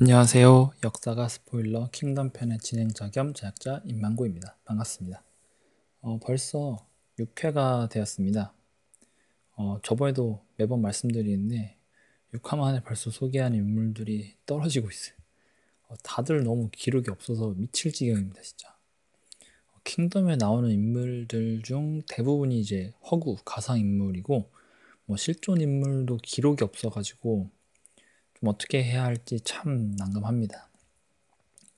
안녕하세요. 역사가 스포일러 킹덤 편의 진행자 겸 제작자 임만고입니다. 반갑습니다. 어, 벌써 6회가 되었습니다. 어, 저번에도 매번 말씀드리는데 6화 만에 벌써 소개한 인물들이 떨어지고 있어요. 어, 다들 너무 기록이 없어서 미칠 지경입니다, 진짜. 어, 킹덤에 나오는 인물들 중 대부분이 이제 허구, 가상 인물이고 뭐 실존 인물도 기록이 없어가지고 좀 어떻게 해야 할지 참 난감합니다.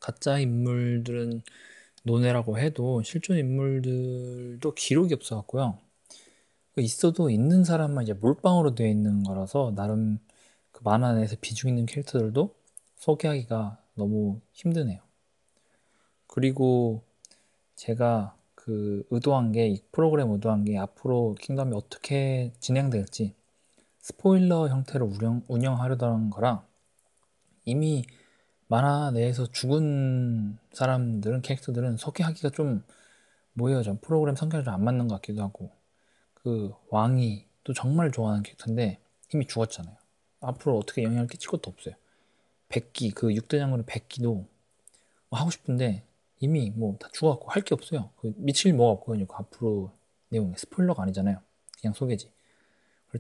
가짜 인물들은 논외라고 해도 실존 인물들도 기록이 없어갖고요. 그 있어도 있는 사람만 이제 몰빵으로 되어 있는 거라서 나름 그 만화 내에서 비중 있는 캐릭터들도 소개하기가 너무 힘드네요. 그리고 제가 그 의도한 게, 이 프로그램 의도한 게 앞으로 킹덤이 어떻게 진행될지 스포일러 형태로 운영, 운영 하려던 거라 이미 만화 내에서 죽은 사람들은 캐릭터들은 소개하기가 좀 뭐예요 전 프로그램 성격이 안 맞는 것 같기도 하고. 그 왕이 또 정말 좋아하는 캐릭터인데 이미 죽었잖아요. 앞으로 어떻게 영향을 끼칠 것도 없어요. 백기 그 6대 장군의 백기도 뭐 하고 싶은데 이미 뭐 다 죽어갖고 할 게 없어요. 그 미칠 뭐가 없거든요 그 앞으로 내용이 스포일러가 아니잖아요. 그냥 소개지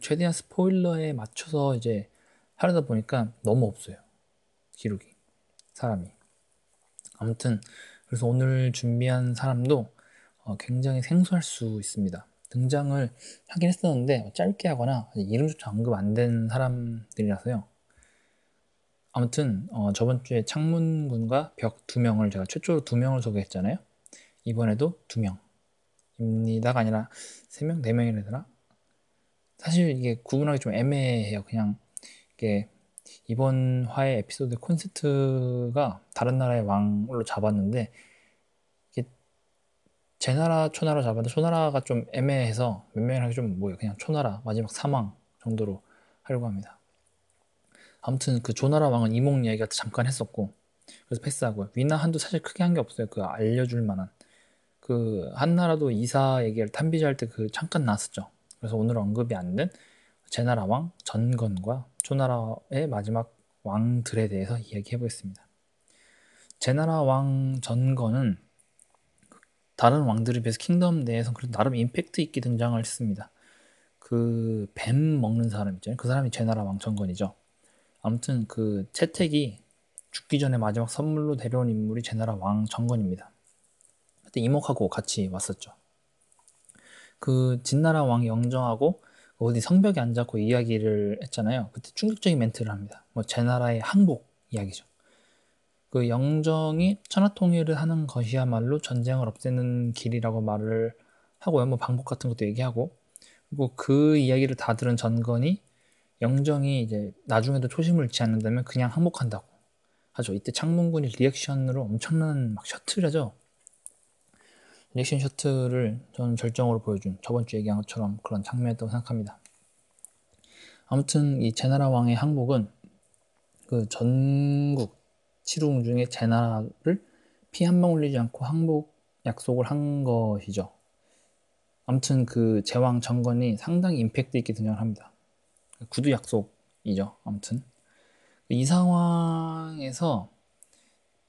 최대한 스포일러에 맞춰서 이제 하려다 보니까 너무 없어요. 기록이. 사람이. 아무튼 그래서 오늘 준비한 사람도 어, 굉장히 생소할 수 있습니다. 등장을 하긴 했었는데 짧게 하거나 이름조차 언급 안 된 사람들이라서요. 아무튼 어, 저번 주에 창문군과 벽 두 명을 제가 최초로 두 명을 소개했잖아요. 이번에도 두 명입니다가 아니라 세 명, 네 명이라 되나? 사실 이게 구분하기 좀 애매해요. 그냥 이게 이번 화의 에피소드 콘셉트가 다른 나라의 왕으로 잡았는데 이게 제 나라 초나라 잡았는데 초나라가 좀 애매해서 몇 명이랑 좀 뭐예요. 그냥 초나라 마지막 사망 정도로 하려고 합니다. 아무튼 그 조나라 왕은 이몽 이야기가 잠깐 했었고 그래서 패스하고요. 위나 한도 사실 크게 한 게 없어요. 그 알려줄 만한 그 한나라도 이사 얘기를 탐비자 할때 그 잠깐 나왔었죠. 그래서 오늘 언급이 안 된 제나라 왕 전건과 초나라의 마지막 왕들에 대해서 이야기해 보겠습니다. 제나라 왕 전건은 다른 왕들에 비해서 킹덤 내에서 그래도 나름 임팩트 있게 등장을 했습니다. 그 뱀 먹는 사람 있잖아요. 그 사람이 제나라 왕 전건이죠. 아무튼 그 채택이 죽기 전에 마지막 선물로 데려온 인물이 제나라 왕 전건입니다. 그때 이목하고 같이 왔었죠. 그 진나라 왕 영정하고 어디 성벽에 앉아고 이야기를 했잖아요. 그때 충격적인 멘트를 합니다. 뭐 제 나라의 항복 이야기죠. 그 영정이 천하통일을 하는 것이야말로 전쟁을 없애는 길이라고 말을 하고요. 뭐 방법 같은 것도 얘기하고 그리고 그 이야기를 다 들은 전건이 영정이 이제 나중에도 초심을 잃지 않는다면 그냥 항복한다고 하죠. 이때 창문군이 리액션으로 엄청난 막 셔틀을 하죠. 리액션 셔틀을 저는 절정으로 보여준 저번 주 얘기한 것처럼 그런 장면이었다고 생각합니다. 아무튼 이 제나라 왕의 항복은 그 전국 칠웅 중에 제나라를 피 한 방 흘리지 않고 항복 약속을 한 것이죠. 아무튼 그 제왕 정건이 상당히 임팩트 있게 등장을 합니다. 구두 약속이죠. 아무튼 이 상황에서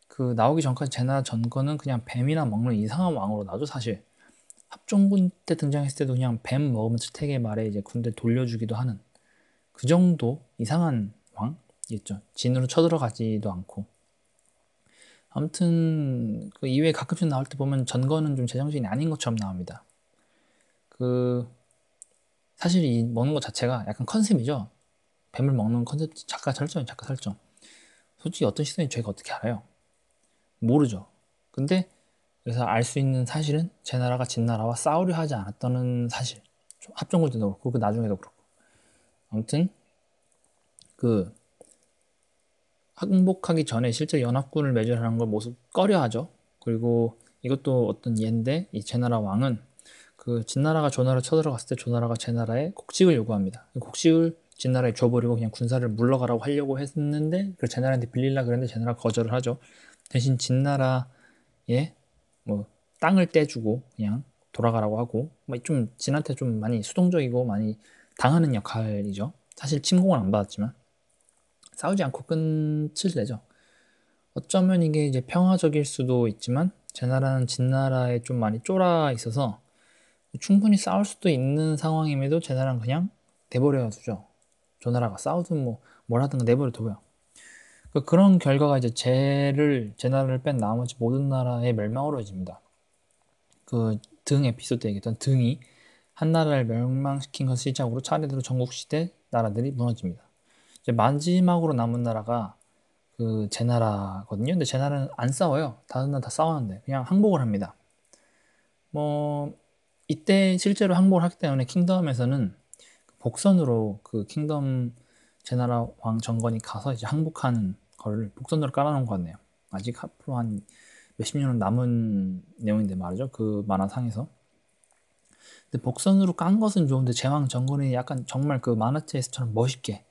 그 나오기 전까지 제나 전거는 그냥 뱀이나 먹는 이상한 왕으로 나죠 사실. 합종군 때 등장했을 때도 그냥 뱀 먹으면서 택의 말에 이제 군대 돌려주기도 하는 그 정도 이상한 왕이었죠. 진으로 쳐들어가지도 않고. 아무튼 그 이외에 가끔씩 나올 때 보면 전거는 좀 제정신이 아닌 것처럼 나옵니다. 그 사실 이 먹는 것 자체가 약간 컨셉이죠. 뱀을 먹는 컨셉 작가 설정 작가 설정. 솔직히 어떤 시선이 저희가 어떻게 알아요 모르죠. 근데 그래서 알 수 있는 사실은 제 나라가 진 나라와 싸우려 하지 않았다는 사실. 합정군 때도 그렇고 그 나중에도 그렇고. 아무튼 그 항복하기 전에 실제 연합군을 매절하는 걸 모습 꺼려하죠. 그리고 이것도 어떤 예인데 이 제나라 왕은 그 진나라가 조나라 쳐들어갔을 때 조나라가 제나라에 곡식을 요구합니다. 곡식을 진나라에 줘버리고 그냥 군사를 물러가라고 하려고 했는데 그 제나라한테 빌릴라 그랬는데 제나라 거절을 하죠. 대신 진나라에 뭐 땅을 떼주고 그냥 돌아가라고 하고 뭐좀 진한테 좀 많이 수동적이고 많이 당하는 역할이죠. 사실 침공을 안 받았지만 싸우지 않고 끝을 내죠. 어쩌면 이게 이제 평화적일 수도 있지만 제 나라는 진나라에 좀 많이 쫄아 있어서 충분히 싸울 수도 있는 상황임에도 제 나라는 그냥 내버려 두죠. 조나라가 싸우든 뭐 뭐라든 내버려 두고요. 그 그런 결과가 이제 제를 제 나라를 뺀 나머지 모든 나라의 멸망으로 이집니다. 그 등 에피소드 얘기했던 등이 한 나라를 멸망시킨 것을 시작으로 차례대로 전국 시대 나라들이 무너집니다. 이제 마지막으로 남은 나라가 그 제 나라거든요. 근데 제 나라는 안 싸워요. 다른 나라 다 싸웠는데 그냥 항복을 합니다. 뭐 이때 실제로 항복을 하기 때문에 킹덤에서는 복선으로 그 킹덤 제나라 왕 정건이 가서 이제 항복하는 거를 복선으로 깔아놓은 것 같네요. 아직 앞으로 한 몇십 년은 남은 내용인데 말이죠. 그 만화상에서. 근데 복선으로 깐 것은 좋은데 제왕 정건이 약간 정말 그 만화책에서처럼 멋있게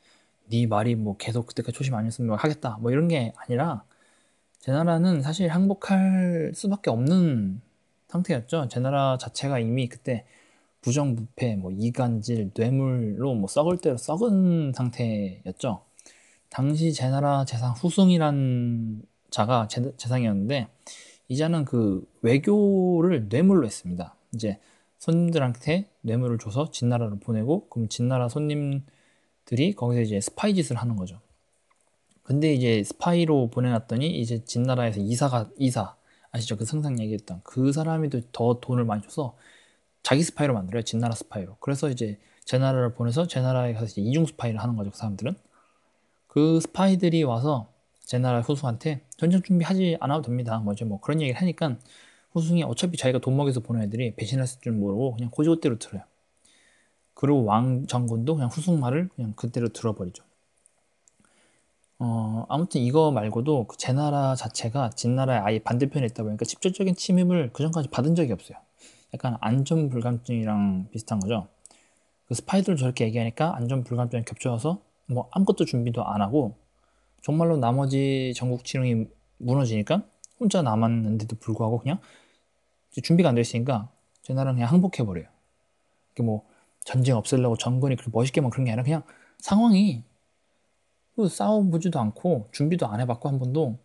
네 말이 뭐 계속 그때까지 조심 아니었으면 하겠다 뭐 이런 게 아니라 제 나라는 사실 항복할 수밖에 없는 상태였죠. 제 나라 자체가 이미 그때 부정부패, 뭐 이간질, 뇌물로 뭐 썩을 대로 썩은 상태였죠. 당시 제나라 재상 후승이란 자가 재, 재상이었는데 이자는 그 외교를 뇌물로 했습니다. 이제 손님들한테 뇌물을 줘서 진나라로 보내고 그럼 진나라 손님들이 거기서 이제 스파이 짓을 하는 거죠. 근데 이제 스파이로 보내놨더니 이제 진나라에서 이사가 이사 아시죠? 그 승상 얘기했던 그 사람이 더 돈을 많이 줘서 자기 스파이로 만들어요. 진나라 스파이로. 그래서 이제 제 나라를 보내서 제 나라에 가서 이중 스파이를 하는 거죠. 그 사람들은. 그 스파이들이 와서 제 나라 후수한테 전쟁 준비하지 않아도 됩니다. 뭐 이제 뭐 그런 얘기를 하니까 후승이 어차피 자기가 돈 먹여서 보낸 애들이 배신했을 줄 모르고 그냥 고지고대로 들어요. 그리고 왕 정권도 그냥 후승 말을 그냥 그대로 들어버리죠. 어, 아무튼 이거 말고도 그 제 나라 자체가 진나라의 아예 반대편에 있다 보니까 직접적인 침입을 그 전까지 받은 적이 없어요. 약간 안전 불감증이랑 비슷한 거죠. 그 스파이들 저렇게 얘기하니까 안전 불감증이 겹쳐서 뭐 아무것도 준비도 안 하고 정말로 나머지 전국 치룡이 무너지니까 혼자 남았는데도 불구하고 그냥 준비가 안 돼 있으니까 제 나라는 그냥 항복해 버려요. 이게 뭐 전쟁 없애려고 정권이 그렇게 멋있게 막 그런 게 아니라 그냥 상황이 그 싸워보지도 않고 준비도 안 해봤고 한 번도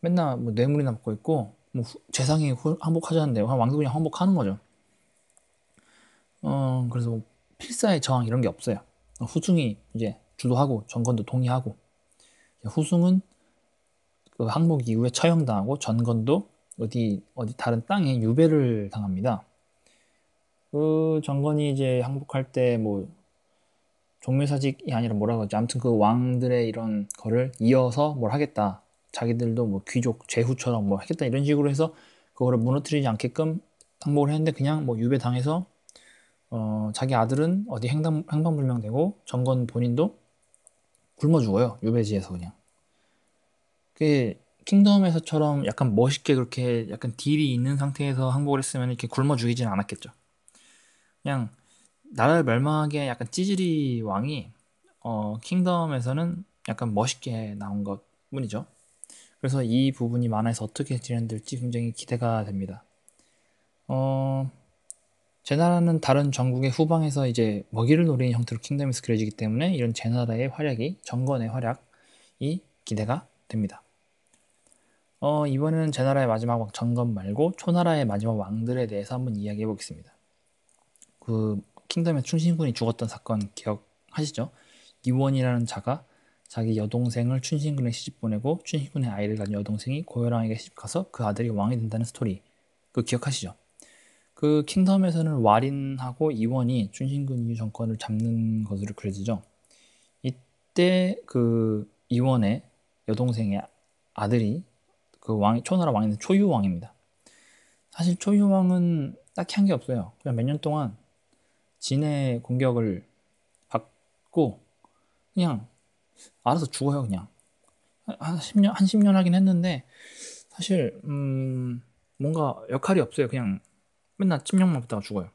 맨날 뭐 뇌물이나 먹고 있고 뭐 재상이 항복하자는데 왕도 그냥 항복하는 거죠. 어 그래서 뭐 필사의 저항 이런 게 없어요. 후승이 이제 주도하고 정권도 동의하고 후승은 그 항복 이후에 처형당하고 전건도 어디 어디 다른 땅에 유배를 당합니다. 그 정건이 이제 항복할 때 뭐 종묘사직이 아니라 뭐라고 하지? 아무튼 그 왕들의 이런 거를 이어서 뭘 하겠다. 자기들도 뭐 귀족 제후처럼 뭐 하겠다 이런 식으로 해서 그거를 무너뜨리지 않게끔 항복을 했는데 그냥 뭐 유배 당해서 어 자기 아들은 어디 행방 행방불명되고 정건 본인도 굶어 죽어요 유배지에서 그냥. 그 킹덤에서처럼 약간 멋있게 그렇게 약간 딜이 있는 상태에서 항복을 했으면 이렇게 굶어 죽이진 않았겠죠. 그냥 나라를 멸망하게 약간 찌질이 왕이 어, 킹덤에서는 약간 멋있게 나온 것 뿐이죠. 그래서 이 부분이 만화에서 어떻게 진행될지 굉장히 기대가 됩니다. 어, 제나라는 다른 전국의 후방에서 이제 먹이를 노리는 형태로 킹덤에서 그려지기 때문에 이런 제나라의 활약이 정건의 활약이 기대가 됩니다. 어, 이번에는 제나라의 마지막 왕 정건 말고 초나라의 마지막 왕들에 대해서 한번 이야기해 보겠습니다. 그 킹덤의 춘신군이 죽었던 사건 기억하시죠? 이원이라는 자가 자기 여동생을 춘신군에 시집 보내고 춘신군의 아이를 가진 여동생이 고혈왕에게 시집 가서 그 아들이 왕이 된다는 스토리 그 기억하시죠? 그 킹덤에서는 와린하고 이원이 춘신군 이후 정권을 잡는 것으로 그려지죠. 이때 그 이원의 여동생의 아들이 그 왕이 초나라 왕인 초유왕입니다. 사실 초유왕은 딱히 한 게 없어요. 그냥 몇 년 동안 진의 공격을 받고 그냥 알아서 죽어요 그냥 한 10년 한 10년 하긴 했는데 사실 음 뭔가 역할이 없어요 그냥 맨날 침략만 받다가 죽어요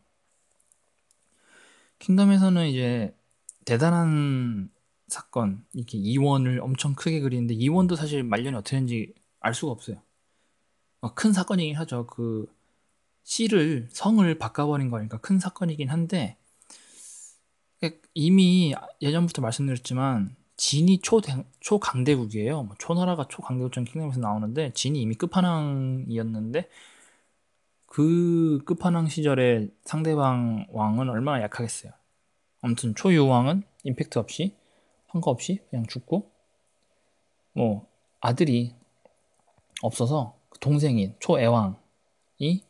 킹덤에서는 이제 대단한 사건 이렇게 이원을 엄청 크게 그리는데 이원도 사실 말년이 어떻게 되는지 알 수가 없어요. 어, 큰 사건이긴 하죠. 그 시를 성을 바꿔버린 거니까 큰 사건이긴 한데 이미 예전부터 말씀드렸지만 진이 초 초강대국이에요. 뭐 초나라가 초강대국전 킹덤에서 나오는데 진이 이미 끝판왕이었는데 그 끝판왕 시절에 상대방 왕은 얼마나 약하겠어요. 아무튼 초유왕은 임팩트 없이 한거 없이 그냥 죽고 뭐 아들이 없어서 동생인 초애왕이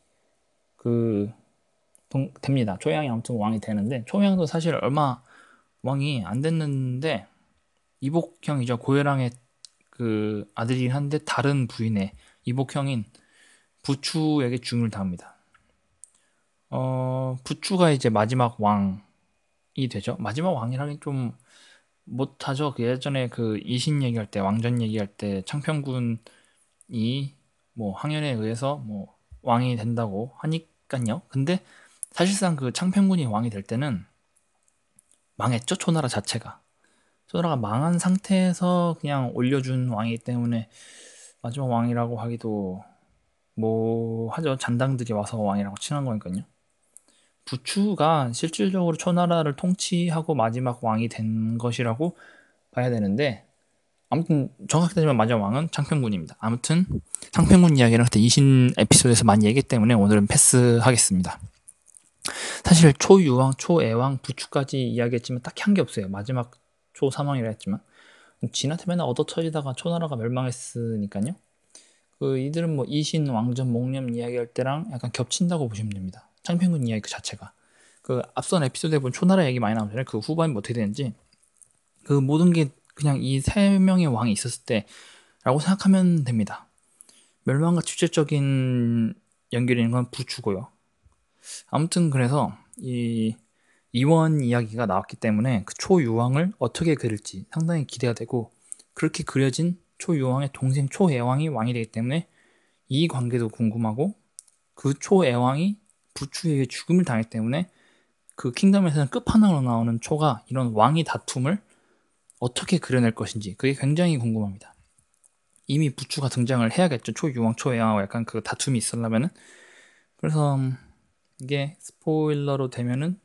그 동, 됩니다. 초양이 아무튼 왕이 되는데 초양도 사실 얼마 왕이 안 됐는데 이복형이죠. 고혜랑의 그 아들이긴 한데 다른 부인의 이복형인 부추에게 중을 당합니다. 어, 부추가 이제 마지막 왕이 되죠. 마지막 왕이라긴 좀 못하죠. 그 예전에 그 이신 얘기할 때 왕전 얘기할 때 창평군이 뭐 황현에 의해서 뭐 왕이 된다고 하니까요. 근데 사실상 그 창평군이 왕이 될 때는 망했죠. 초나라 자체가. 초나라가 망한 상태에서 그냥 올려준 왕이기 때문에 마지막 왕이라고 하기도 뭐 하죠. 잔당들이 와서 왕이라고 칭한 거니까요. 부추가 실질적으로 초나라를 통치하고 마지막 왕이 된 것이라고 봐야 되는데 아무튼 정확히 따지면 마지막 왕은 창평군입니다. 아무튼 창평군 이야기는 그때 이신 에피소드에서 많이 얘기했기 때문에 오늘은 패스하겠습니다. 사실 초유왕, 초애왕, 부추까지 이야기했지만 딱히 한 게 없어요. 마지막 초사망이라 했지만 진한테 맨날 얻어터지다가 초나라가 멸망했으니까요. 그 이들은 뭐 이신, 왕전, 목념 이야기할 때랑 약간 겹친다고 보시면 됩니다. 창평군 이야기 그 자체가 그 앞선 에피소드에 보면 초나라 얘기 많이 나오잖아요. 그 후반이 뭐 어떻게 되는지 그 모든 게 그냥 이 세 명의 왕이 있었을 때라고 생각하면 됩니다. 멸망과 직접적인 있는 건 부추고요. 아무튼 그래서 이 이원 이야기가 나왔기 때문에 그 초유왕을 어떻게 그릴지 상당히 기대가 되고 그렇게 그려진 초유왕의 동생 초애왕이 왕이 되기 때문에 이 관계도 궁금하고 그 초애왕이 부추에게 죽음을 당했기 때문에 그 킹덤에서는 끝판왕으로 나오는 초가 이런 왕의 다툼을 어떻게 그려낼 것인지 그게 굉장히 궁금합니다. 이미 부추가 등장을 해야겠죠. 초유왕, 초애왕하고 약간 그 다툼이 있으려면은 그래서 이게 스포일러로 되면은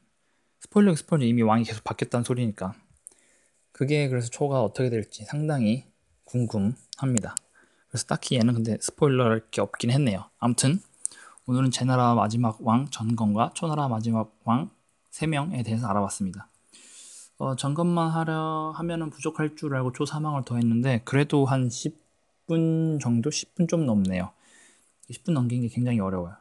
스포일러 스포일러 이미 왕이 계속 바뀌었다는 소리니까 그게 그래서 초가 어떻게 될지 상당히 궁금합니다. 그래서 딱히 얘는 근데 스포일러할 게 없긴 했네요. 아무튼 오늘은 제나라 마지막 왕 전건과 초나라 마지막 왕 3명에 대해서 알아봤습니다. 어, 점검만 하려 하면은 부족할 줄 알고 초 사망을 더했는데 그래도 한 10분 정도 10분 좀 넘네요. 10분 넘긴 게 굉장히 어려워요.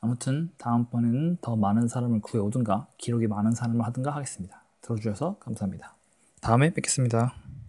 아무튼 다음번에는 더 많은 사람을 구해오든가 기록이 많은 사람을 하든가 하겠습니다. 들어주셔서 감사합니다. 다음에 뵙겠습니다.